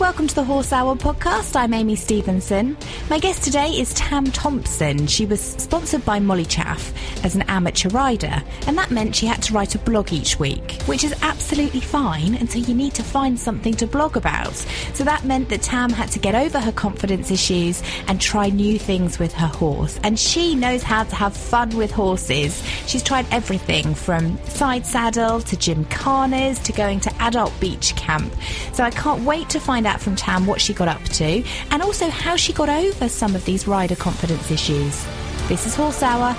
Welcome to the Horse Hour podcast. I'm Amy Stevenson. My guest today is Tam Thompson. She was sponsored by Mollichaff as an amateur rider, and that meant she had to write a blog each week, which is absolutely fine until you need to find something to blog about. So that meant that Tam had to get over her confidence issues and try new things with her horse. And she knows how to have fun with horses. She's tried everything from side saddle to gymkhanas to going to adult beach camp. So I can't wait to find out from Tam what she got up to and also how she got over some of these rider confidence issues. This is Horse Hour.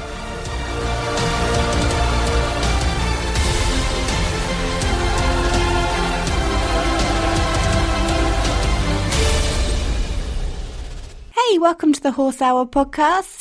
Hey, welcome to the Horse Hour podcast.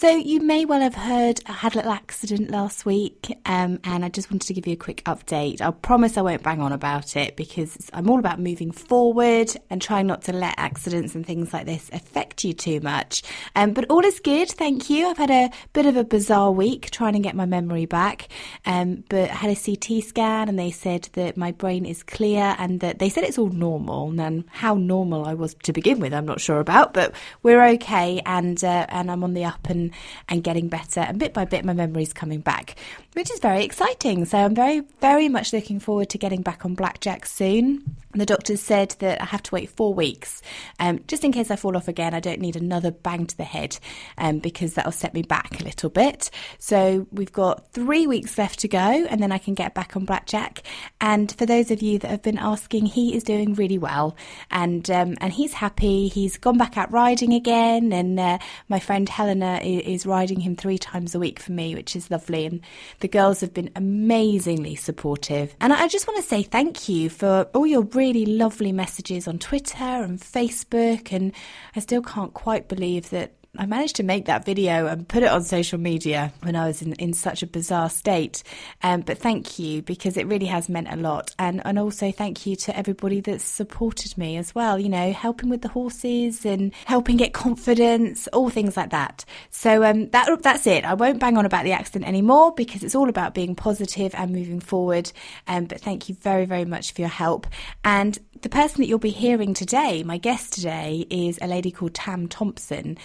So, you may well have heard I had a little accident last week, um, and I just wanted to give you a quick update. I promise I won't bang on about it because I'm all about moving forward and trying not to let accidents and things like this affect you too much. Um, but all is good, thank you. I've had a bit of a bizarre week trying to get my memory back, um, but I had a CT scan and they said that my brain is clear and that they said it's all normal. And how normal I was to begin with, I'm not sure about, but we're okay and uh, and I'm on the up and and getting better. And bit by bit, my memory's coming back, which is very exciting. So I'm very very much looking forward to getting back on blackjack soon. The doctors said that I have to wait four weeks, um, just in case I fall off again. I don't need another bang to the head, um, because that'll set me back a little bit. So we've got three weeks left to go, and then I can get back on blackjack. And for those of you that have been asking, he is doing really well, and um, and he's happy. He's gone back out riding again, and uh, my friend Helena is, riding him three times a week for me, which is lovely. And the girls have been amazingly supportive. And I just want to say thank you for all your really lovely messages on Twitter and Facebook. And I still can't quite believe that I managed to make that video and put it on social media when I was in, in such a bizarre state. Um, but thank you because it really has meant a lot. And, and also thank you to everybody that's supported me as well, you know, helping with the horses and helping get confidence, all things like that. So um, that that's it. I won't bang on about the accident anymore because it's all about being positive and moving forward. Um, but thank you very, very much for your help. And the person that you'll be hearing today, my guest today, is a lady called Tam Thompson.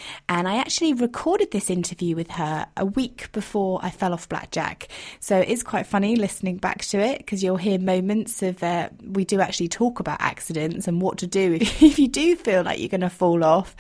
I actually recorded this interview with her a week before I fell off blackjack. So it's quite funny listening back to it because you'll hear moments of uh, we do actually talk about accidents and what to do if, if you do feel like you're going to fall off.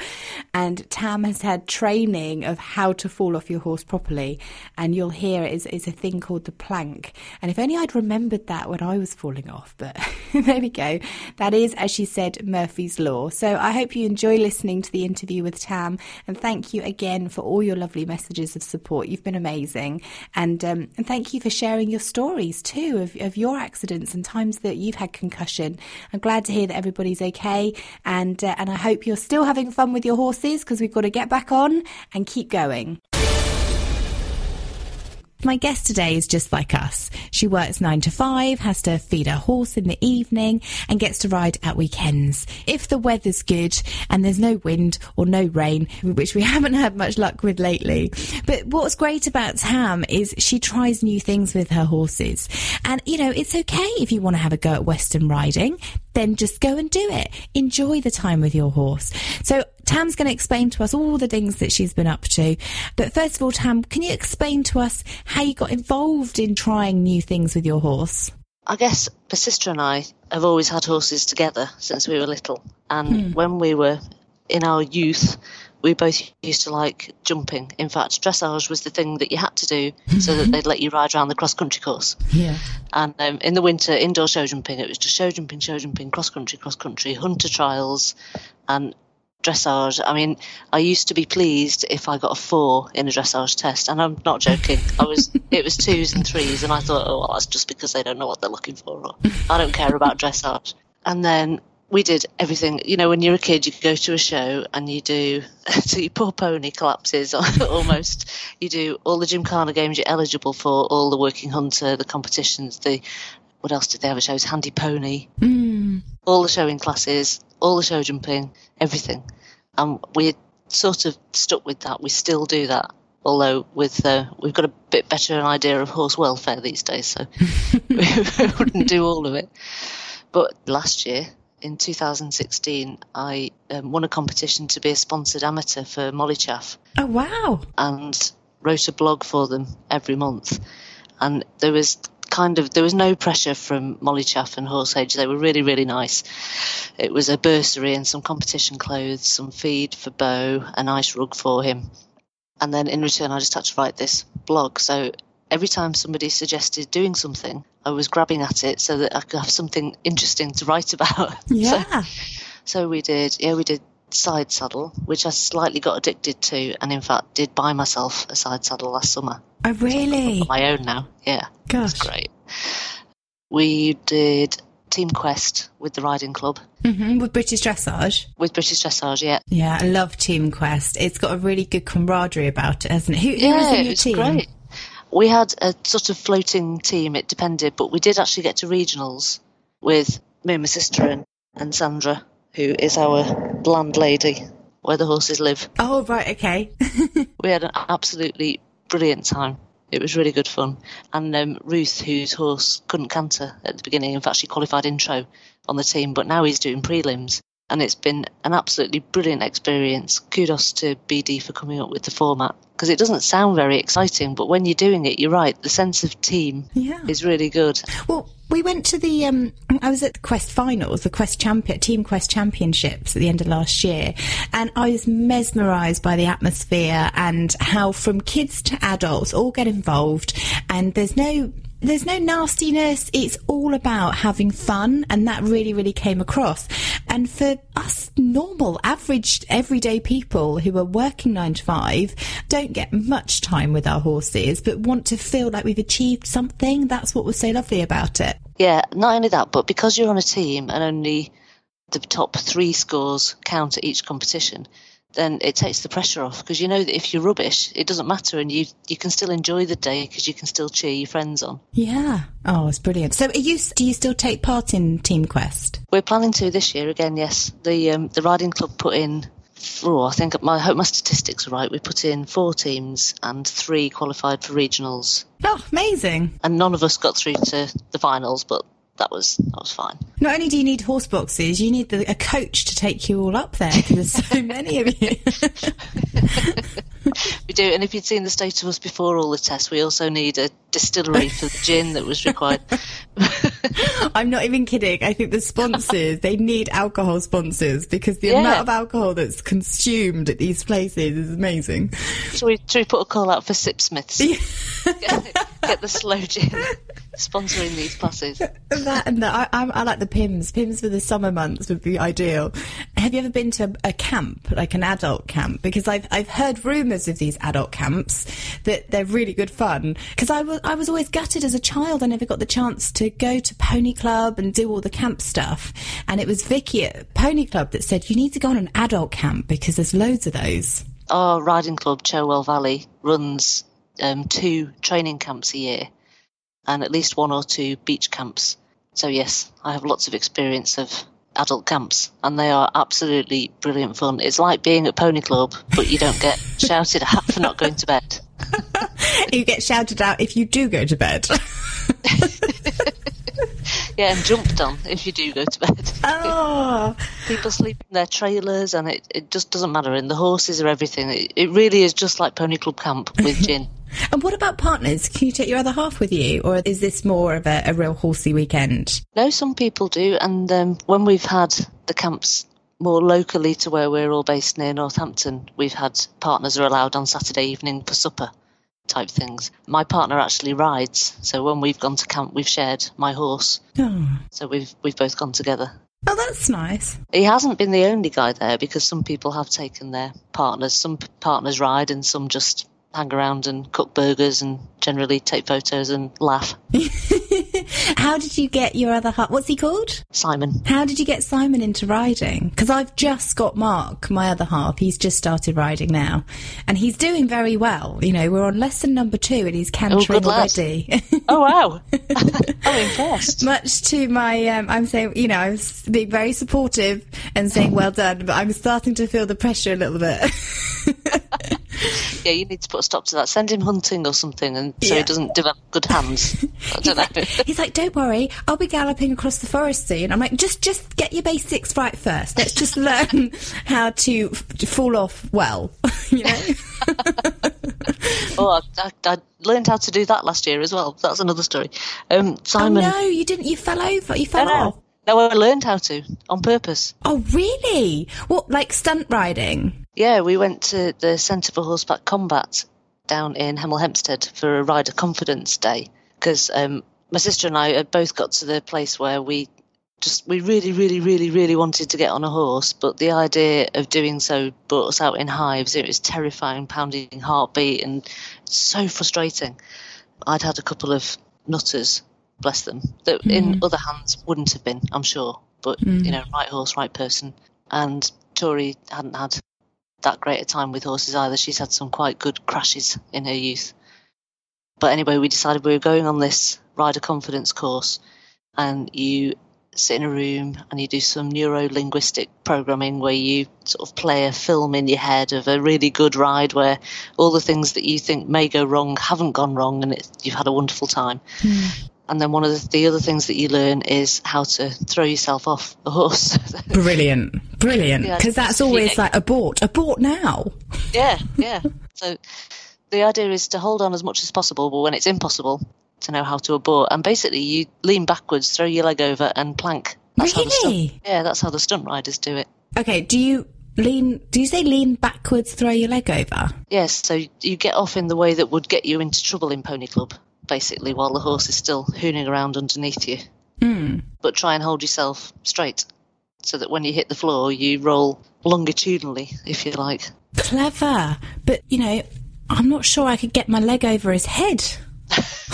And Tam has had training of how to fall off your horse properly. And you'll hear it is, is a thing called the plank. And if only I'd remembered that when I was falling off, but there we go. That is, as she said, Murphy's Law. So I hope you enjoy listening to the interview with Tam, and thank you again for all your lovely messages of support. You've been amazing, and um, and thank you for sharing your stories too of, of your accidents and times that you've had concussion. I'm glad to hear that everybody's okay, and uh, and I hope you're still having fun with your horses because we've got to get back on and keep going. My guest today is just like us. She works nine to five, has to feed her horse in the evening, and gets to ride at weekends. If the weather's good and there's no wind or no rain, which we haven't had much luck with lately. But what's great about Tam is she tries new things with her horses. And, you know, it's okay if you want to have a go at Western riding, then just go and do it. Enjoy the time with your horse. So Tam's going to explain to us all the things that she's been up to. But first of all, Tam, can you explain to us how you got involved in trying new things with your horse? I guess my sister and I have always had horses together since we were little. And when we were in our youth, we both used to like jumping. In fact, dressage was the thing that you had to do so that they'd let you ride around the cross country course. Yeah. And um, in the winter, indoor show jumping, it was just show jumping, show jumping, cross country, cross country, hunter trials, and dressage. I mean, I used to be pleased if I got a four in a dressage test, and I'm not joking. I was, it was twos and threes, and I thought, oh, well, that's just because they don't know what they're looking for, or I don't care about dressage. And then we did everything. You know, when you're a kid, you go to a show and you do, so your poor pony collapses almost. You do all the Gymkhana games you're eligible for, all the working hunter, the competitions, the, what else did they have? Shows handy pony, all the showing classes, all the show jumping, everything. And we're sort of stuck with that. We still do that. Although with uh, we've got a bit better an idea of horse welfare these days, so we wouldn't do all of it. But last year, in 2016, I um, won a competition to be a sponsored amateur for Mollichaff Oh wow. and wrote a blog for them every month. And there was kind of there was no pressure from Mollichaff and HorseHage. They were really really nice. It was a bursary and some competition clothes, some feed for Bo, a nice rug for him, and then in return I just had to write this blog. So every time somebody suggested doing something, I was grabbing at it so that I could have something interesting to write about. So- Yeah. so we did, yeah, we did side saddle, which I slightly got addicted to, and in fact did buy myself a side saddle last summer. Oh really? My own now, yeah. Gosh. It's great. We did Team Quest with the riding club hmm With British dressage. with British Dressage, yeah. Yeah, I love Team Quest. It's got a really good camaraderie about it, hasn't it? Who, who yeah, in your it's team? great. We had a sort of floating team. It depended, but we did actually get to regionals with me and my sister and, and Sandra, who is our bland lady where the horses live. Oh right, okay. We had an absolutely brilliant time. It was really good fun. And um, Ruth, whose horse couldn't canter at the beginning, in fact, she qualified intro on the team, but now he's doing prelims. And it's been an absolutely brilliant experience. Kudos to BD for coming up with the format because it doesn't sound very exciting, but when you're doing it, you're right. The sense of team Yeah. is really good. Well, we went to the. Um, I was at the Quest finals, the Quest champion, Team Quest championships at the end of last year, and I was mesmerised by the atmosphere and how from kids to adults all get involved, and there's no. There's no nastiness. It's all about having fun, and that really, really came across. And for us normal, average, everyday people who are working nine to five, don't get much time with our horses, but want to feel like we've achieved something. That's what was so lovely about it. Yeah, not only that, but because you're on a team and only the top three scores count at each competition, then it takes the pressure off because you know that if you're rubbish, it doesn't matter and you you can still enjoy the day because you can still cheer your friends on. Yeah. Oh, it's brilliant. So, are you? Do you still take part in Team Quest? We're planning to this year again. Yes, the um, the riding club put in. Oh, I think my I hope my statistics are right. We put in four teams and three qualified for regionals, Oh, amazing! and none of us got through to the finals, but that was that was fine. Not only do you need horse boxes, you need the, a coach to take you all up there because there's so many of you. We do, and if you'd seen the state of us before all the tests, we also need a distillery for the gin that was required. I'm not even kidding. I think the sponsors they need alcohol sponsors because the Yeah. amount of alcohol that's consumed at these places is amazing. so we, should we put a call out for Sipsmiths? get, get the slow gin sponsoring these classes. That and the, I, I, I like the Pimm's. Pimm's for the summer months would be ideal. Have you ever been to a, a camp, like an adult camp? Because I've I've heard rumours of these adult camps that they're really good fun. Because I was I was always gutted as a child. I never got the chance to go to Pony Club and do all the camp stuff. And it was Vicky at Pony Club that said you need to go on an adult camp because there's loads of those. Our riding club, Cherwell Valley, runs um, two training camps a year and at least one or two beach camps. So, yes, I have lots of experience of adult camps and they are absolutely brilliant fun. It's like being at Pony Club, but you don't get shouted at for not going to bed. you get shouted out if you do go to bed. Yeah, and jumped on if you do go to bed. oh. People sleep in their trailers and it, it just doesn't matter. And the horses are everything. It, it really is just like Pony Club camp with gin. And what about partners? Can you take your other half with you, or is this more of a, a real horsey weekend? No, some people do, and um, when we've had the camps more locally to where we're all based near Northampton, we've had partners are allowed on Saturday evening for supper type things. My partner actually rides, so when we've gone to camp, we've shared my horse. Oh, So we've we've both gone together. oh that's nice. He hasn't been the only guy there because some people have taken their partners. Some partners ride and some just hang around and cook burgers and generally take photos and laugh. How did you get your other half? What's he called? Simon. How did you get Simon into riding? Because I've just got Mark, my other half. He's just started riding now, and he's doing very well. You know, we're on lesson number two, and he's cantering good lad. already. Oh wow! I'm impressed. Much to my, um, I'm saying, you know, I'm being very supportive and saying well done, but I'm starting to feel the pressure a little bit. Yeah, you need to put a stop to that. Send him hunting or something, and so Yeah. he doesn't develop good hands. I don't know. He's like, "Don't worry, I'll be galloping across the forest soon." I'm like, "Just, just get your basics right first. Let's just learn how to f- fall off well." you know. oh, I, I, I learned how to do that last year as well. That's another story. Um, Simon. Oh no, you didn't. You fell over. You fell off. No, I learned how to on purpose. Oh really? What, like stunt riding? Yeah, we went to the Centre for Horseback Combat down in Hemel Hempstead for a rider confidence day because um, my sister and I had both got to the place where we just we really, really, really, really wanted to get on a horse, but the idea of doing so brought us out in hives. It was terrifying, pounding heartbeat, and so frustrating. I'd had a couple of nutters, bless them, that in mm. other hands wouldn't have been, I'm sure. But you mm. know, right horse, right person. And Tori hadn't had that great a time with horses either. She's had some quite good crashes in her youth. But anyway, we decided we were going on this rider confidence course, and you sit in a room and you do some neuro linguistic programming where you sort of play a film in your head of a really good ride where all the things that you think may go wrong haven't gone wrong and you've had a wonderful time. Mm. And then one of the, the other things that you learn is how to throw yourself off a horse. Brilliant, brilliant. Yeah, Because that's yeah. always like abort, abort now. Yeah, yeah. so the idea is to hold on as much as possible, but when it's impossible, to know how to abort. And basically, you lean backwards, throw your leg over, and plank. That's How the Really? stunt, yeah, that's how the stunt riders do it. Okay, do you lean? Do you say lean backwards, throw your leg over? Yes, so you get off in the way that would get you into trouble in Pony Club, basically, while the horse is still hooning around underneath you. Hmm. But try and hold yourself straight, so that when you hit the floor, you roll longitudinally, if you like. Clever, but you know, I'm not sure I could get my leg over his head.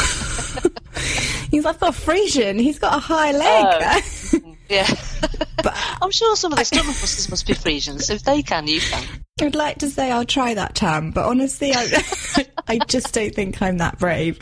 He's I've got a Friesian. He's got a high leg. Yeah. But I'm sure some of the stunt horses must be Friesians, so if they can, you can. I'd like to say I'll try that, Tam, but honestly, I, I just don't think I'm that brave.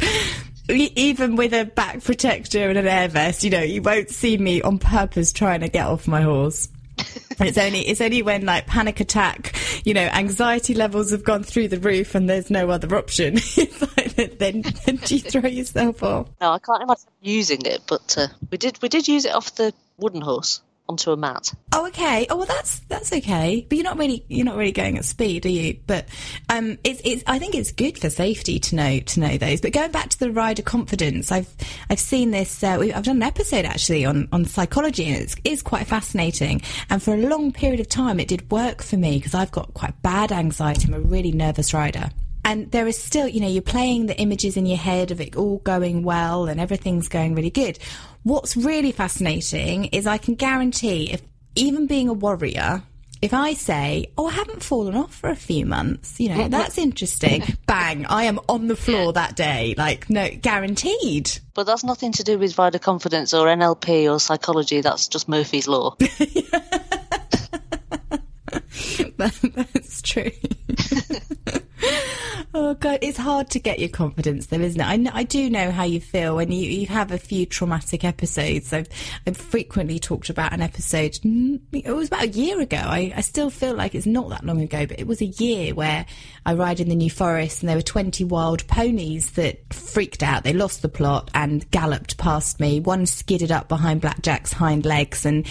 Even with a back protector and an air vest, you know, you won't see me on purpose trying to get off my horse. It's only it's only when like panic attack, you know, anxiety levels have gone through the roof and there's no other option. like, then, then do you throw yourself off? No, I can't imagine using it, but uh, we did we did use it off the wooden horse onto a mat. Oh, okay. Oh, well, that's that's okay. But you're not really you're not really going at speed, are you? But um, it's it's I think it's good for safety to know to know those. But going back to the rider confidence, I've I've seen this. Uh, I've done an episode actually on on psychology, and it's is quite fascinating. And for a long period of time, it did work for me because I've got quite bad anxiety. I'm a really nervous rider. And there is still, you know, you're playing the images in your head of it all going well and everything's going really good. What's really fascinating is I can guarantee if even being a warrior, if I say, "Oh, I haven't fallen off for a few months," you know, that's interesting. Bang! I am on the floor that day, like no, guaranteed. But that's nothing to do with rider confidence or NLP or psychology. That's just Murphy's law. That's true. oh god, it's hard to get your confidence, though, isn't it? I, I do know how you feel when you, you have a few traumatic episodes. I've I've frequently talked about an episode. mm, It was about a year ago. I, I still feel like it's not that long ago, but it was a year where I ride in the New Forest and there were twenty wild ponies that freaked out. They lost the plot and galloped past me. One skidded up behind Blackjack's hind legs, and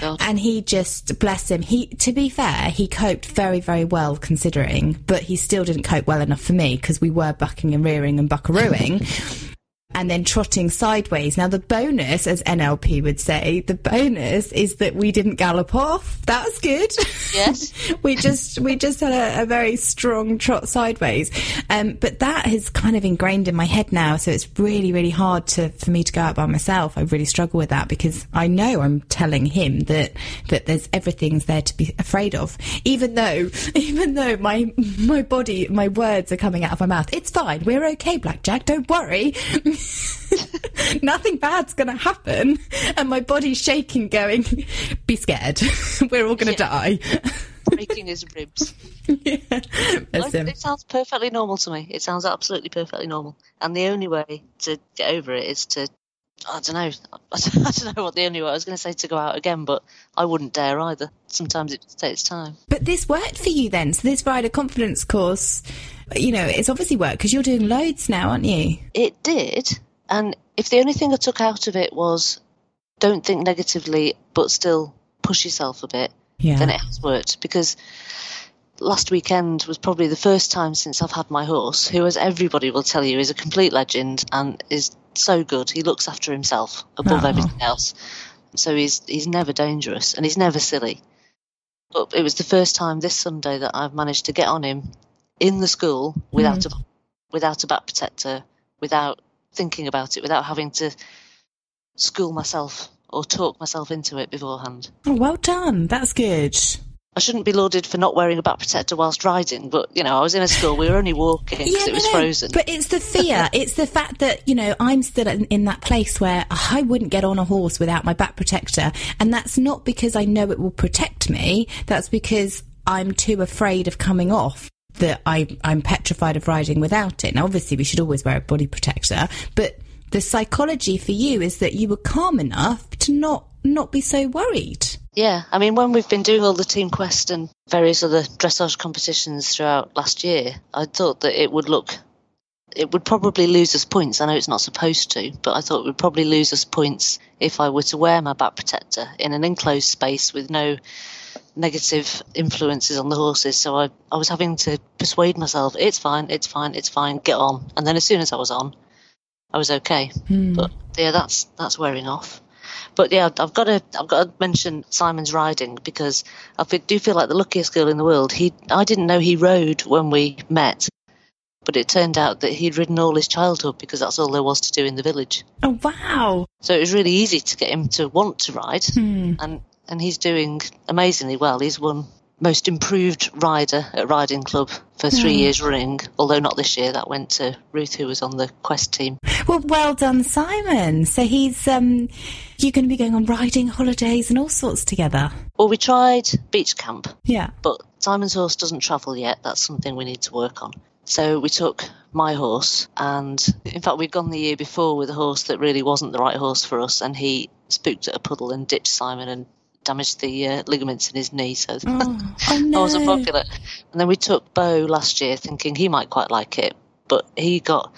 God. and he just bless him. He, to be fair, he coped very, very well considering, but he still didn't cope well enough for for me because we were bucking and rearing and buckarooing. and then trotting sideways. Now, the bonus, as NLP would say, the bonus is that we didn't gallop off. That was good. Yes. we just we just had a, a very strong trot sideways. Um, but that has kind of ingrained in my head now, so it's really really hard to for me to go out by myself. I really struggle with that because I know I'm telling him that that there's everything's there to be afraid of, even though even though my my body my words are coming out of my mouth. It's fine. We're okay, Blackjack. Don't worry. Nothing bad's going to happen. And my body's shaking, going, be scared. We're all going to Yeah. die. Breaking his ribs. yeah. Him. It sounds perfectly normal to me. It sounds absolutely perfectly normal. And the only way to get over it is to, I don't know, I don't know what the only way. I was going to say to go out again, but I wouldn't dare either. Sometimes it takes time. But this worked for you then. So this rider confidence course, you know, it's obviously worked because you're doing loads now, aren't you? It did. And if the only thing I took out of it was don't think negatively, but still push yourself a bit, Yeah. then it has worked. Because last weekend was probably the first time since I've had my horse, who, as everybody will tell you, is a complete legend and is so good. He looks after himself above Aw. everything else. So he's he's never dangerous and he's never silly. But it was the first time this Sunday that I've managed to get on him in the school without mm. a without a back protector, without thinking about it, without having to school myself or talk myself into it beforehand. Oh, well done. That's good. I shouldn't be lauded for not wearing a back protector whilst riding, but you know, I was in a school, we were only walking because it was no, frozen. But it's the fear. it's the fact that, you know, I'm still in, in that place where I wouldn't get on a horse without my back protector. And that's not because I know it will protect me. That's because I'm too afraid of coming off that I, I'm petrified of riding without it. Now, obviously, we should always wear a body protector, but the psychology for you is that you were calm enough to not, not be so worried. Yeah, I mean, when we've been doing all the Team Quest and various other dressage competitions throughout last year, I thought that it would look, it would probably lose us points. I know it's not supposed to, but I thought it would probably lose us points if I were to wear my back protector in an enclosed space with no negative influences on the horses. So I, I was having to persuade myself, it's fine, it's fine, it's fine, get on. And then as soon as I was on, I was okay. But yeah, that's that's wearing off. But yeah, I've got to I've got to mention Simon's riding because I do feel like the luckiest girl in the world. He I didn't know he rode when we met, but it turned out that he'd ridden all his childhood because that's all there was to do in the village. Oh, wow. So it was really easy to get him to want to ride, Hmm. and and he's doing amazingly well. He's won most improved rider at riding club for three years running. Although not this year, that went to Ruth, who was on the quest team. Well, well done, Simon. So he's, um, you're going to be going on riding holidays and all sorts together. Well, we tried beach camp, Yeah. but Simon's horse doesn't travel yet. That's something we need to work on. So we took my horse, and in fact, we'd gone the year before with a horse that really wasn't the right horse for us, and he spooked at a puddle and ditched Simon and damaged the uh, ligaments in his knee. So Oh, I no. wasn't popular. And then we took Bo last year, thinking he might quite like it, but he got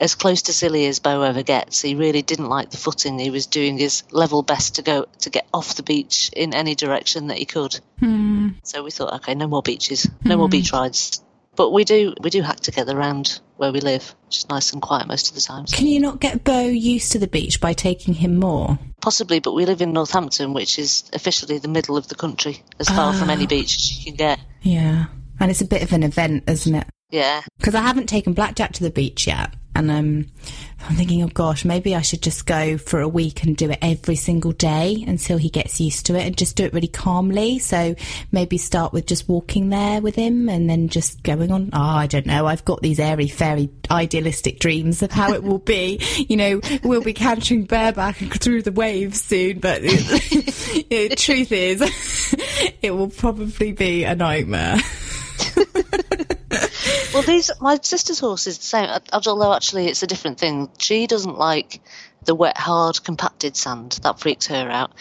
as close to silly as Bo ever gets. He really didn't like the footing. He was doing his level best to go to get off the beach in any direction that he could. Hmm. So we thought, okay, no more beaches, no more beach rides. But we do we do hack together around where we live, which is nice and quiet most of the time. Can you not get Bo used to the beach by taking him more? Possibly, but we live in Northampton, which is officially the middle of the country, as far from any ah. beach as you can get. Yeah. And it's a bit of an event, isn't it? Yeah, Because I haven't taken Blackjack to the beach yet. And um, I'm thinking, oh gosh, maybe I should just go for a week and do it every single day until he gets used to it and just do it really calmly. So maybe start with just walking there with him and then just going on. Oh, I don't know. I've got these airy, fairy, idealistic dreams of how it will be. You know, we'll be cantering bareback through the waves soon. But the truth is, it will probably be a nightmare. Well, these my sister's horse is the same. Although actually, it's a different thing. She doesn't like the wet, hard, compacted sand. That freaks her out.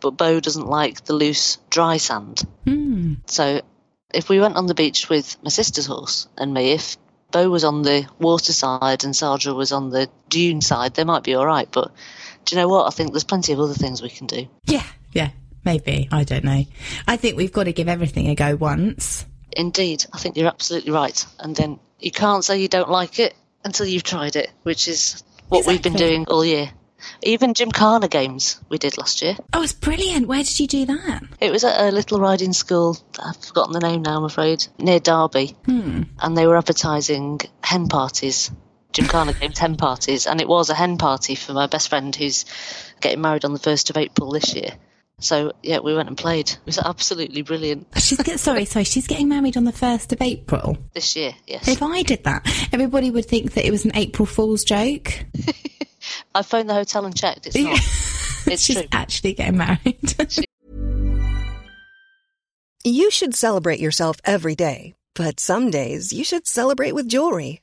But Bo doesn't like the loose, dry sand. Hmm. So, if we went on the beach with my sister's horse and me, if Bo was on the water side and Sandra was on the dune side, they might be all right. But do you know what? I think there's plenty of other things we can do. Yeah, yeah, maybe. I don't know. I think we've got to give everything a go once Indeed, I think you're absolutely right. And then you can't say you don't like it until you've tried it, which is what we've been doing all year. Even Gymkhana games we did last year. Oh, it's brilliant. Where did you do that? It was at a little riding school, I've forgotten the name now, I'm afraid, near Derby. Hmm. And they were advertising hen parties, Gymkhana games hen parties. And it was a hen party for my best friend who's getting married on the 1st of April this year. So, yeah, we went and played. It was absolutely brilliant She's get, sorry, sorry. She's getting married on the first of April. this year, yes. If I did that, everybody would think that it was an April Fool's joke. I phoned the hotel and checked. It's not. It's She's true. actually getting married. You should celebrate yourself every day, but some days you should celebrate with jewelry.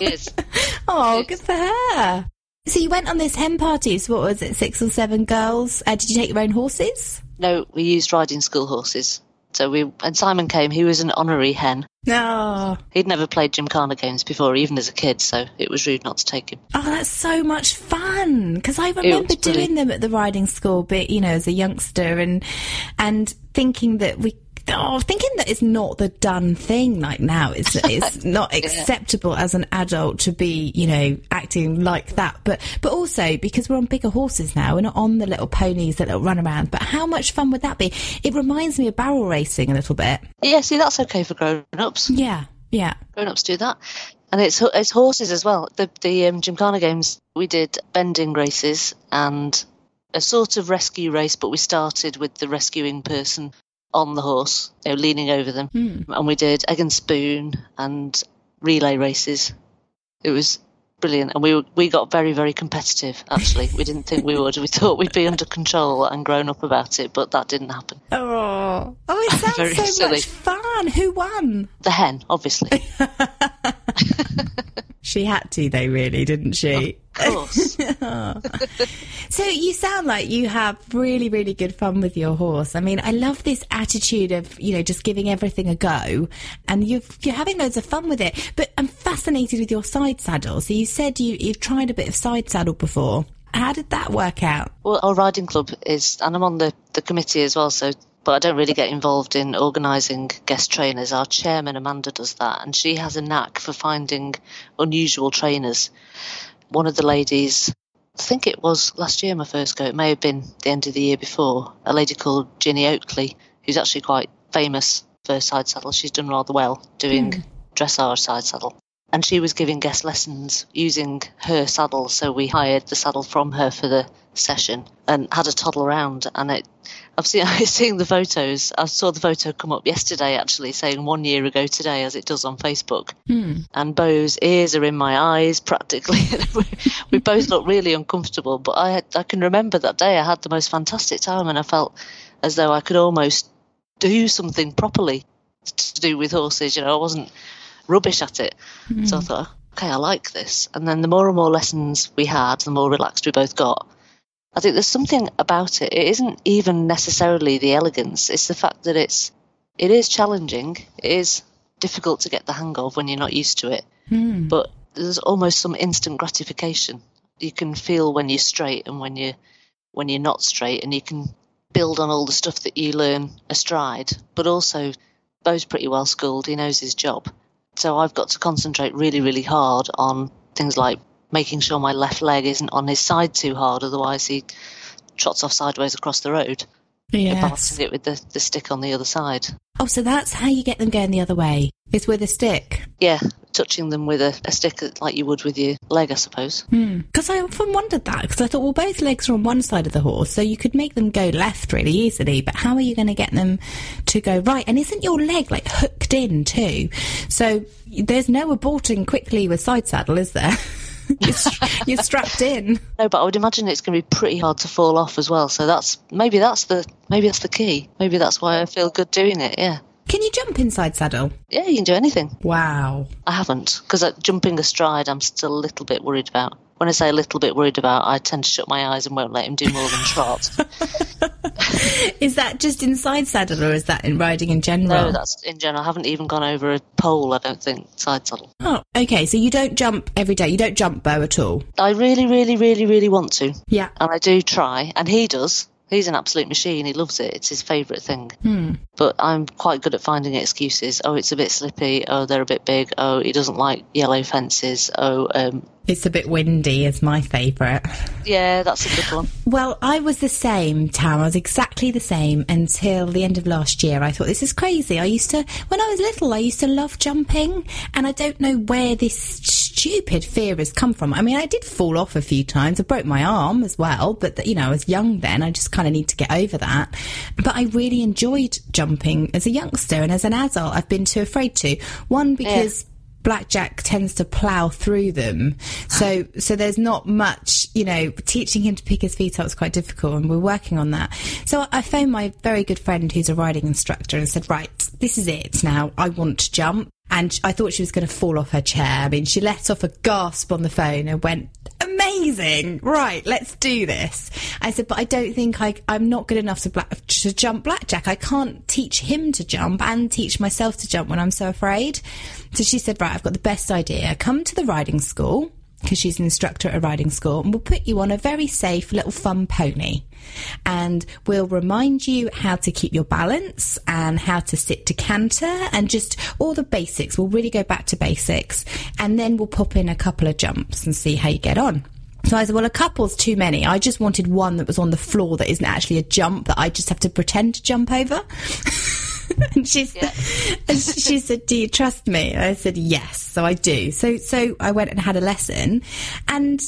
Yes. oh, good for her. So you went on this hen party. So what was it, six or seven girls? Uh, did you take your own horses? No, we used riding school horses. So we and Simon came. He was an honorary hen. No. He'd never played Gymkhana games before, even as a kid. So it was rude not to take him. Oh, that's so much fun because I remember doing them at the riding school, but you know, as a youngster, and and thinking that we. Oh, thinking that it's not the done thing like now. It's it's not acceptable as an adult to be, you know, acting like that. But but also because we're on bigger horses now, we're not on the little ponies that run around. But how much fun would that be? It reminds me of barrel racing a little bit. Yeah, see, that's okay for grown-ups. Yeah, yeah. Grown-ups do that, and it's it's horses as well. The the um, Gymkhana games we did bending races and a sort of rescue race, but we started with the rescuing person on the horse, you know, leaning over them, hmm. and we did egg and spoon and relay races. It was brilliant, and we were, we got very very competitive. Actually, we didn't think we would. We thought we'd be under control and grown up about it, but that didn't happen. Oh, oh, it sounds so silly. much fun. Who won? The hen, obviously, She had to, though, really, didn't she? of course. So you sound like you have really, really good fun with your horse. I mean, I love this attitude of you know just giving everything a go, and you've, you're having loads of fun with it. But I'm fascinated with your side saddle. So you said you, you've tried a bit of side saddle before. How did that work out? Well, our riding club is, and I'm on the, the committee as well, so, but I don't really get involved in organising guest trainers. Our chairman, Amanda, does that, and she has a knack for finding unusual trainers. One of the ladies, I think it was last year my first go, it may have been the end of the year before, a lady called Ginny Oakley, who's actually quite famous for side saddle. She's done rather well doing hmm. dressage side saddle. And she was giving guest lessons using her saddle, so we hired the saddle from her for the session and had a toddle around. And it, I've seen, I've seen the photos. I saw the photo come up yesterday, actually, saying one year ago today, as it does on Facebook. Hmm. And Bo's ears are in my eyes practically. we both look really uncomfortable, but I, had, I can remember that day. I had the most fantastic time, and I felt as though I could almost do something properly to do with horses. You know, I wasn't rubbish at it. So I thought, okay, I like this. And then the more and more lessons we had, the more relaxed we both got. I think there's something about it. It isn't even necessarily the elegance. It's the fact that it's it is challenging. It is difficult to get the hang of when you're not used to it. Hmm. But there's almost some instant gratification. You can feel when you're straight and when you when you're not straight, and you can build on all the stuff that you learn astride. But also, Bo's pretty well schooled. He knows his job, so I've got to concentrate really, really hard on things like making sure my left leg isn't on his side too hard, otherwise he trots off sideways across the road. Yes. Balancing it with the, the stick on the other side. Oh, so that's how you get them going the other way. It's with a stick. Yeah, touching them with a, a stick like you would with your leg, I suppose. Hmm. Because I often wondered that, because I thought, well, both legs are on one side of the horse, so you could make them go left really easily, but how are you going to get them to go right? And isn't your leg like hooked in too? So there's no aborting quickly with side saddle, is there? you're, you're strapped in. No, but I would imagine it's going to be pretty hard to fall off as well. So that's maybe that's the maybe that's the key. Maybe that's why I feel good doing it. Yeah, Can you jump inside saddle? yeah, you can do anything. Wow. I haven't because jumping astride, I'm still a little bit worried about. When I say a little bit worried about, I tend to shut my eyes and won't let him do more than trot. Is that just inside saddle or is that in riding in general? no, that's in general. I haven't even gone over a pole. I don't think side saddle. Oh, okay. So you don't jump every day. You don't jump Bo at all. I really, really, really, really want to, Yeah. and I do try, and he does. He's an absolute machine. He loves it. It's his favourite thing. But I'm quite good at finding excuses. Oh, it's a bit slippy. Oh, they're a bit big. Oh, he doesn't like yellow fences. Oh, um, It's a bit windy. Is my favourite. yeah, that's a good one. Well, I was the same, Tam. I was exactly the same until the end of last year. I thought this is crazy. I used to, when I was little, I used to love jumping, and I don't know where this stupid fear has come from. I mean, I did fall off a few times. I broke my arm as well, but you know, I was young then. I just kind of need to get over that. But I really enjoyed jumping as a youngster and as an adult. I've been too afraid to. One because blackjack tends to plow through them so so there's not much you know teaching him to pick his feet up is quite difficult and we're working on that so i phoned my very good friend who's a riding instructor and said right this is it now i want to jump and I thought she was going to fall off her chair. I mean, she let off a gasp on the phone and went, amazing. Right, let's do this. I said, but I don't think I, I'm not good enough to, black, to jump blackjack. I can't teach him to jump and teach myself to jump when I'm so afraid. So she said, right, I've got the best idea. Come to the riding school because she's an instructor at a riding school, and we'll put you on a very safe little fun pony. And we'll remind you how to keep your balance and how to sit to canter and just all the basics. We'll really go back to basics. And then we'll pop in a couple of jumps and see how you get on. So I said, well, a couple's too many. I just wanted one that was on the floor that isn't actually a jump that I just have to pretend to jump over. and she said, and she said, "Do you trust me?" And I said, "Yes." So I do. So so I went and had a lesson, and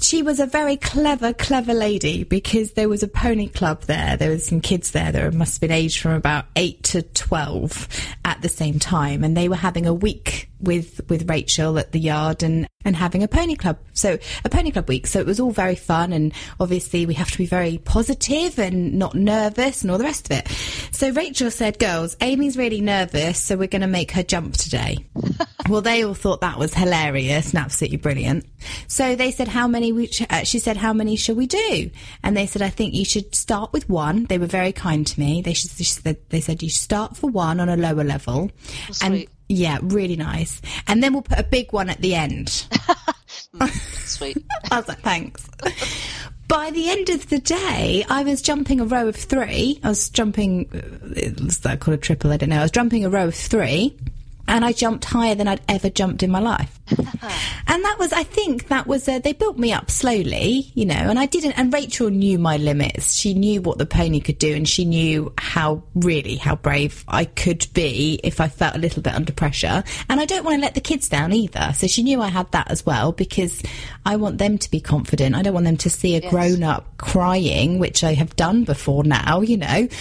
she was a very clever, clever lady because there was a pony club there. There was some kids there. that must have been aged from about eight to twelve at the same time, and they were having a week with with Rachel at the yard and and having a pony club. So a pony club week. So it was all very fun, and obviously we have to be very positive and not nervous and all the rest of it. So Rachel said, "Girls, Amy's really nervous, so we're going to make her jump today." well, they all thought that was hilarious and absolutely brilliant. So they said, "How many?" We, uh, she said, "How many shall we do?" And they said, "I think you should start with one." They were very kind to me. They should. Said, they said you start for one on a lower level, and sweet. Yeah, really nice. And then we'll put a big one at the end. Sweet. I was like, thanks. By the end of the day, I was jumping a row of three. I was jumping, uh, is that called a triple? I don't know. I was jumping a row of three. And I jumped higher than I'd ever jumped in my life. and that was, I think that was, uh, they built me up slowly, you know, and I didn't, and Rachel knew my limits. She knew what the pony could do and she knew how, really, how brave I could be if I felt a little bit under pressure. And I don't want to let the kids down either. So she knew I had that as well because I want them to be confident. I don't want them to see a grown up crying, which I have done before now, you know.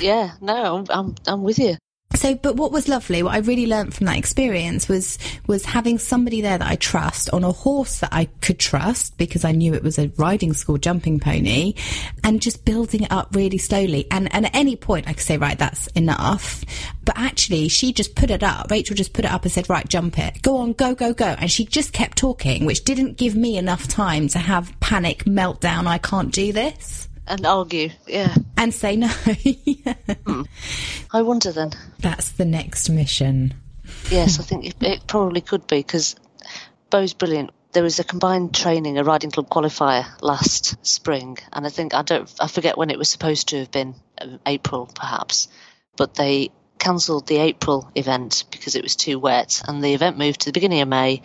Yeah, no, I'm, I'm, I'm with you. So, but what was lovely, what I really learnt from that experience was was having somebody there that I trust on a horse that I could trust because I knew it was a riding school jumping pony, and just building it up really slowly. And and at any point, I could say, right, that's enough. But actually, she just put it up. Rachel just put it up and said, right, jump it, go on, go, go, go. And she just kept talking, which didn't give me enough time to have panic meltdown. I can't do this. And argue. Yeah. and say no. I wonder then. That's the next mission. Yes, I think it, it probably could be because Bo's brilliant. There was a combined training, a riding club qualifier last spring, and I think I don't, I forget when it was supposed to have been, um, April perhaps, but they cancelled the April event because it was too wet, and the event moved to the beginning of May,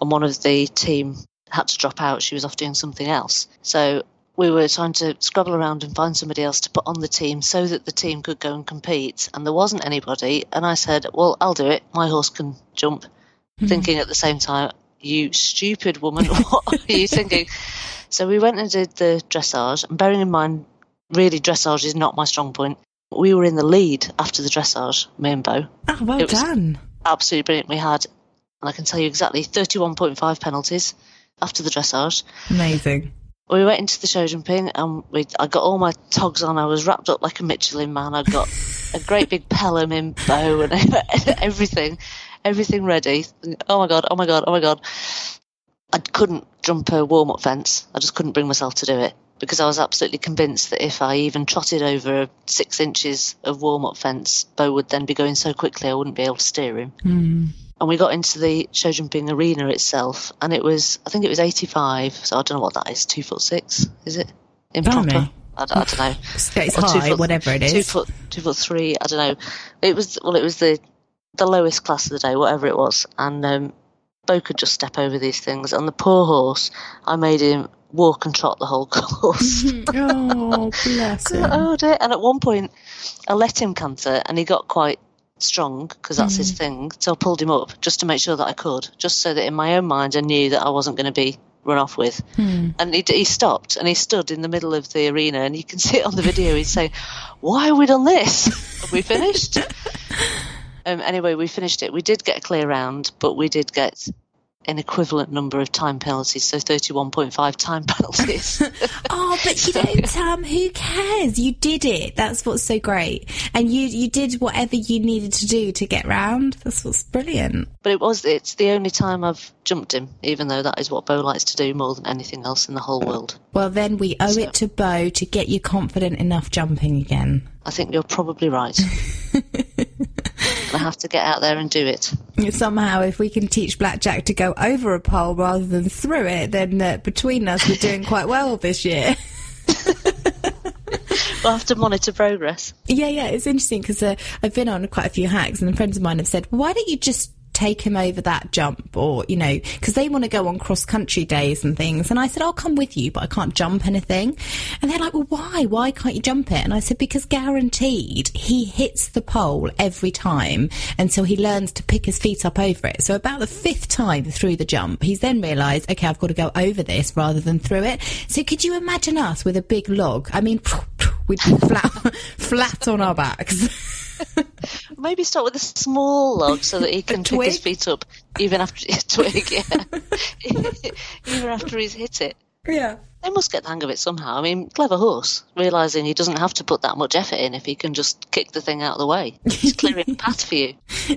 and one of the team had to drop out. She was off doing something else, so we were trying to scrabble around and find somebody else to put on the team so that the team could go and compete. And there wasn't anybody. And I said, Well, I'll do it. My horse can jump. Mm-hmm. Thinking at the same time, You stupid woman, what are you thinking? So we went and did the dressage. And bearing in mind, really, dressage is not my strong point. We were in the lead after the dressage, me and Bo. Oh, well it done. Absolutely brilliant. We had, and I can tell you exactly, 31.5 penalties after the dressage. Amazing we went into the show jumping and we I got all my togs on. I was wrapped up like a Michelin man. I got a great big Pelham in Bo and everything, everything ready. Oh my god! Oh my god! Oh my god! I couldn't jump a warm up fence. I just couldn't bring myself to do it because I was absolutely convinced that if I even trotted over six inches of warm up fence, Bo would then be going so quickly I wouldn't be able to steer him. Mm and we got into the show jumping arena itself, and it was I think it was 85, so I don't know what that is, two foot six, is it improper? I, I, don't know. It's high, foot, whatever it is. Two foot, two foot three. I don't know. It was well, it was the the lowest class of the day, whatever it was, and um, Bo could just step over these things, and the poor horse, I made him walk and trot the whole course. oh, bless him. oh, dear. And at one point, I let him canter, and he got quite strong because that's mm. his thing. So I pulled him up just to make sure that I could, just so that in my own mind I knew that I wasn't going to be run off with. Mm. And he, he stopped and he stood in the middle of the arena, and you can see it on the video. He's saying, "Why have we done this? Have we finished?" um, anyway, we finished it. We did get a clear round, but we did get an equivalent number of time penalties, so 31.5 time penalties. oh, but you know, Tam, um, who cares? You did it. That's what's so great. And you you did whatever you needed to do to get round. That's what's brilliant. But it was it's the only time I've jumped him, even though that is what Bo likes to do more than anything else in the whole world. Well, then we owe so. it to Bo to get you confident enough jumping again. I think you're probably right. I have to get out there and do it. Somehow, if we can teach Blackjack to go over a pole rather than through it, then uh, between us, we're doing quite well this year. we'll have to monitor progress. Yeah, yeah, it's interesting because uh, I've been on quite a few hacks, and friends of mine have said, "Why don't you just take him over that jump or, you know, because they want to go on cross country days and things. And I said, I'll come with you, but I can't jump anything. And they're like, well, why? Why can't you jump it? And I said, because guaranteed he hits the pole every time until he learns to pick his feet up over it. So about the fifth time through the jump, he's then realised, okay, I've got to go over this rather than through it. So could you imagine us with a big log? I mean, we'd be flat, flat on our backs. Maybe start with a small log so that he can pick his feet up even after a twig, yeah. even after he's hit it. Yeah. They must get the hang of it somehow. I mean, clever horse, realizing he doesn't have to put that much effort in if he can just kick the thing out of the way. He's clearing a path for you.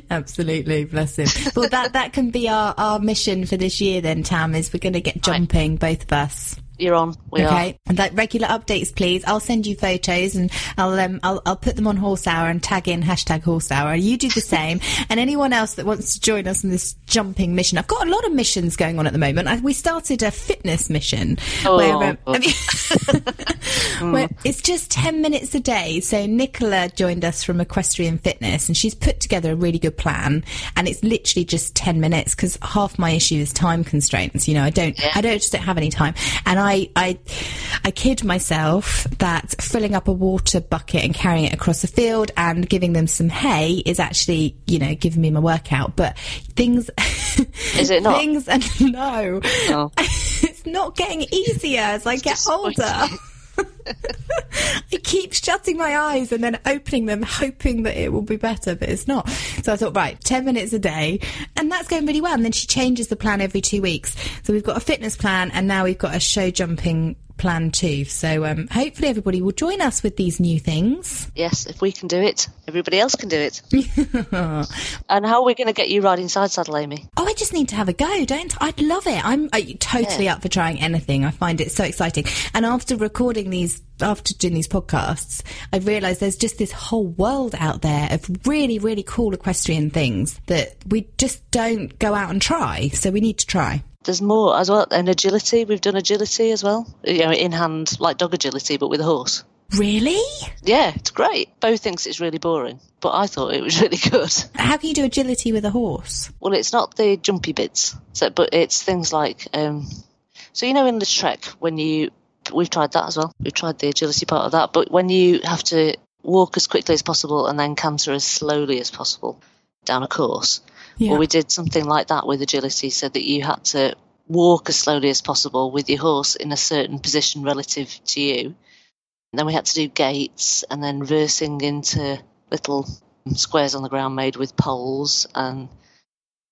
Absolutely, bless him. Well, that that can be our, our mission for this year then, Tam, is we're going to get jumping, right. both of us. You're on. We okay. Are. And like regular updates, please. I'll send you photos and I'll um, I'll, I'll put them on Horse Hour and tag in hashtag Horse Hour. You do the same. and anyone else that wants to join us in this jumping mission, I've got a lot of missions going on at the moment. I, we started a fitness mission oh. where, um, where it's just ten minutes a day. So Nicola joined us from Equestrian Fitness, and she's put together a really good plan. And it's literally just ten minutes because half my issue is time constraints. You know, I don't yeah. I don't just don't have any time, and I, I, I kid myself that filling up a water bucket and carrying it across the field and giving them some hay is actually, you know, giving me my workout. But things, is it not? Things, and no, oh. it's not getting easier as I get older. I keep shutting my eyes and then opening them, hoping that it will be better, but it's not. So I thought, right, 10 minutes a day, and that's going really well. And then she changes the plan every two weeks. So we've got a fitness plan, and now we've got a show jumping plan too. So um, hopefully everybody will join us with these new things. Yes, if we can do it, everybody else can do it. and how are we going to get you riding side saddle, Amy? Oh, I just need to have a go, don't I? I'd love it. I'm uh, totally Yeah. up for trying anything. I find it so exciting. And after recording these, after doing these podcasts, I've realised there's just this whole world out there of really, really cool equestrian things that we just don't go out and try. So we need to try. There's more as well, and agility. We've done agility as well. You know, in hand, like dog agility, but with a horse. Really? Yeah, it's great. Bo thinks it's really boring, but I thought it was really good. How can you do agility with a horse? Well, it's not the jumpy bits, so but it's things like, um, so you know, in the trek when you, we've tried that as well. We've tried the agility part of that, but when you have to walk as quickly as possible and then canter as slowly as possible down a course, Yeah. well, we did something like that with agility, so that you had to walk as slowly as possible with your horse in a certain position relative to you. And then we had to do gates and then versing into little squares on the ground made with poles and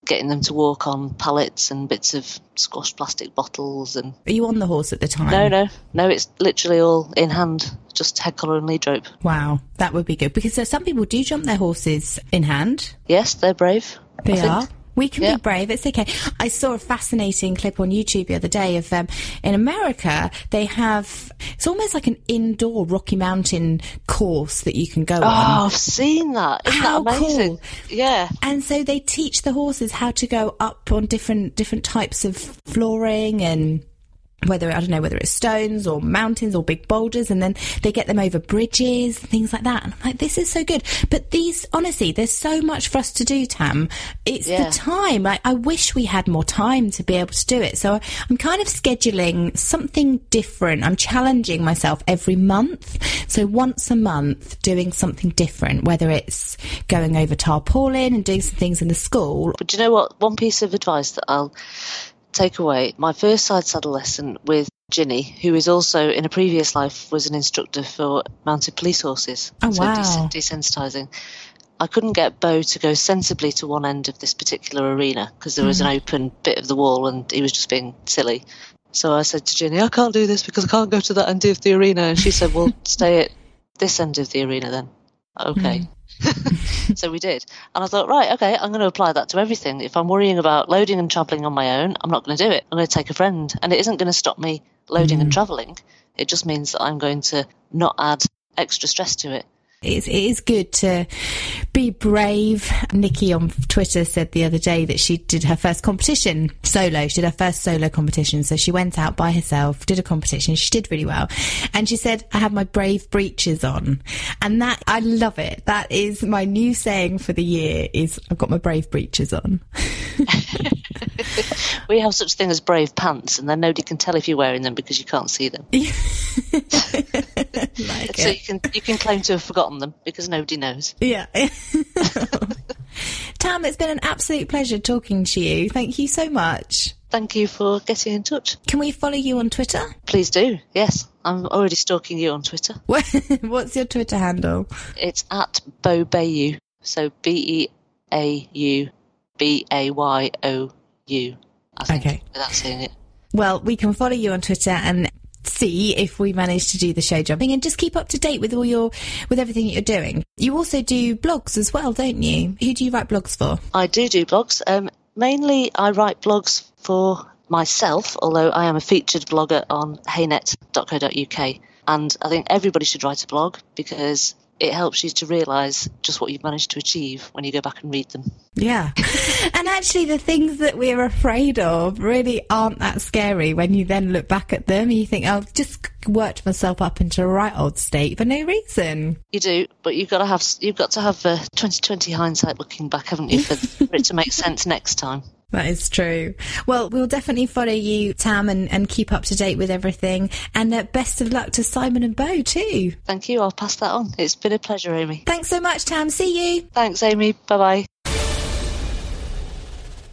getting them to walk on pallets and bits of squashed plastic bottles and Are you on the horse at the time? no no no it's literally all in hand just head collar and lead rope Wow, that would be good because uh, some people do jump their horses in hand. yes they're brave They think. are. We can Yeah. be brave. It's okay. I saw a fascinating clip on YouTube the other day of um, in America they have it's almost like an indoor Rocky Mountain course that you can go oh on. i've seen that isn't How that amazing cool. yeah And so they teach the horses how to go up on different different types of flooring and whether I don't know whether it's stones or mountains or big boulders, and then they get them over bridges, things like that. And I'm like, this is so good. But these, honestly, there's so much for us to do, Tam. It's Yeah. the time. Like, I wish we had more time to be able to do it. So I'm kind of scheduling something different. I'm challenging myself every month. So once a month, doing something different, whether it's going over tarpaulin and doing some things in the school. But do you know what? One piece of advice that I'll take away my first side saddle lesson with Ginny, who is also in a previous life was an instructor for mounted police horses. Oh, so wow. des- desensitizing. I couldn't get Bo to go sensibly to one end of this particular arena because there was Hmm. an open bit of the wall and he was just being silly. So I said to Ginny, I can't do this because I can't go to that end of the arena. And she said, Well, stay at this end of the arena then. Okay. so we did. And I thought, right, okay, I'm going to apply that to everything. If I'm worrying about loading and travelling on my own, I'm not going to do it. I'm going to take a friend. And it isn't going to stop me loading and mm. travelling. It just means that I'm going to not add extra stress to it. It's, it is good to be brave. Nikki on Twitter said the other day that she did her first competition solo. She did her first solo competition. So she went out by herself, did a competition. She did really well. And she said, I have my brave breeches on. And that, I love it. That is my new saying for the year is I've got my brave breeches on. We have such thing as brave pants, and then nobody can tell if you're wearing them because you can't see them. Like So it. you can you can claim to have forgotten them because nobody knows. Yeah. Tam, it's been an absolute pleasure talking to you. Thank you so much. Thank you for getting in touch. Can we follow you on Twitter? Please do. Yes, I'm already stalking you on Twitter. What's your Twitter handle? It's at Beau Bayou. So B E A U B A Y O U. I think. Okay. Without saying it. Well, we can follow you on Twitter and see if we manage to do the show jumping and just keep up to date with all your with everything that you're doing. You also do blogs as well, don't you? Who do you write blogs for? I do do blogs. Um, mainly, I write blogs for myself, although I am a featured blogger on haynet.co.uk. And I think everybody should write a blog because it helps you to realise just what you've managed to achieve when you go back and read them. Yeah. and actually the things that we're afraid of really aren't that scary when you then look back at them and you think, I've just worked myself up into a right old state for no reason. You do, but you've got to have you've got to have uh, 2020 hindsight looking back, haven't you, for, for it to make sense next time. That is true. Well, we'll definitely follow you, Tam, and, and keep up to date with everything. And uh, best of luck to Simon and Bo, too. Thank you. I'll pass that on. It's been a pleasure, Amy. Thanks so much, Tam. See you. Thanks, Amy. Bye bye.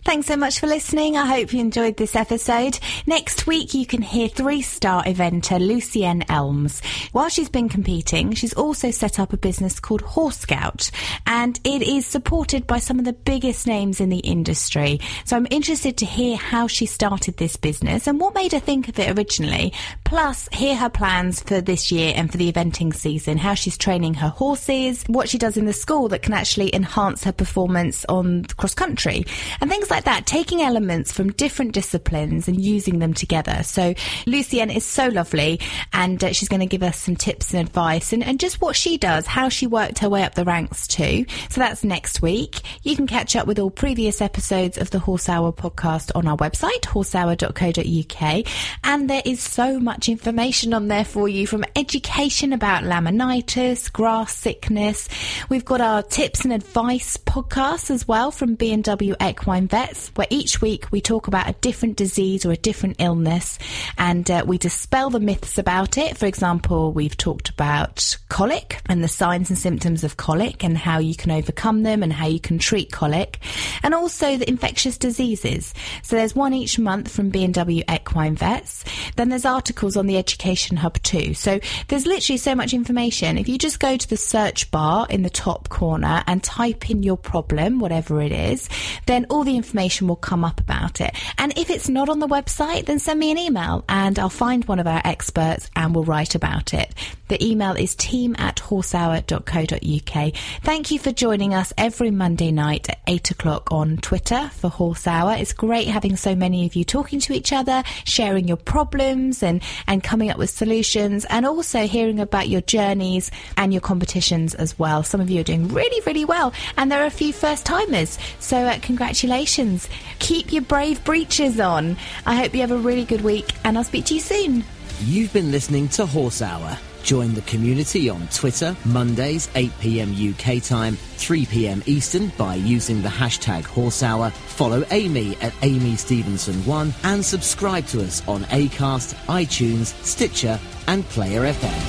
Thanks so much for listening. I hope you enjoyed this episode. Next week, you can hear three star eventer Lucienne Elms. While she's been competing, she's also set up a business called Horse Scout, and it is supported by some of the biggest names in the industry. So I'm interested to hear how she started this business and what made her think of it originally. Plus, hear her plans for this year and for the eventing season, how she's training her horses, what she does in the school that can actually enhance her performance on cross country, and things like that, taking elements from different disciplines and using them together. So, Lucienne is so lovely, and uh, she's going to give us some tips and advice and, and just what she does, how she worked her way up the ranks too. So, that's next week. You can catch up with all previous episodes of the Horse Hour podcast on our website, horsehour.co.uk, and there is so much information on there for you from education about laminitis, grass sickness. We've got our tips and advice podcast as well from B&W Equine Vets, where each week we talk about a different disease or a different illness and uh, we dispel the myths about it. For example, we've talked about colic and the signs and symptoms of colic and how you can overcome them and how you can treat colic and also the infectious diseases. So there's one each month from B&W Equine Vets. Then there's articles on the Education Hub too. So there's literally so much information. If you just go to the search bar in the top corner and type in your problem, whatever it is, then all the information will come up about it. And if it's not on the website, then send me an email and I'll find one of our experts and we'll write about it. The email is team at horsehour.co.uk. Thank you for joining us every Monday night at 8 o'clock on Twitter for Horse Hour. It's great having so many of you talking to each other, sharing your problems and, and coming up with solutions, and also hearing about your journeys and your competitions as well. Some of you are doing really, really well, and there are a few first timers. So, uh, congratulations. Keep your brave breeches on. I hope you have a really good week, and I'll speak to you soon. You've been listening to Horse Hour. Join the community on Twitter, Mondays, 8 pm UK time, 3 pm Eastern by using the hashtag Horse Hour. Follow Amy at Amy Stevenson1 and subscribe to us on Acast, iTunes, Stitcher, and Player FM.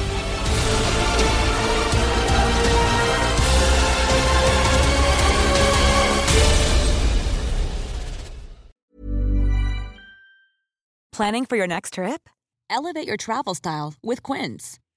Planning for your next trip? Elevate your travel style with Quince.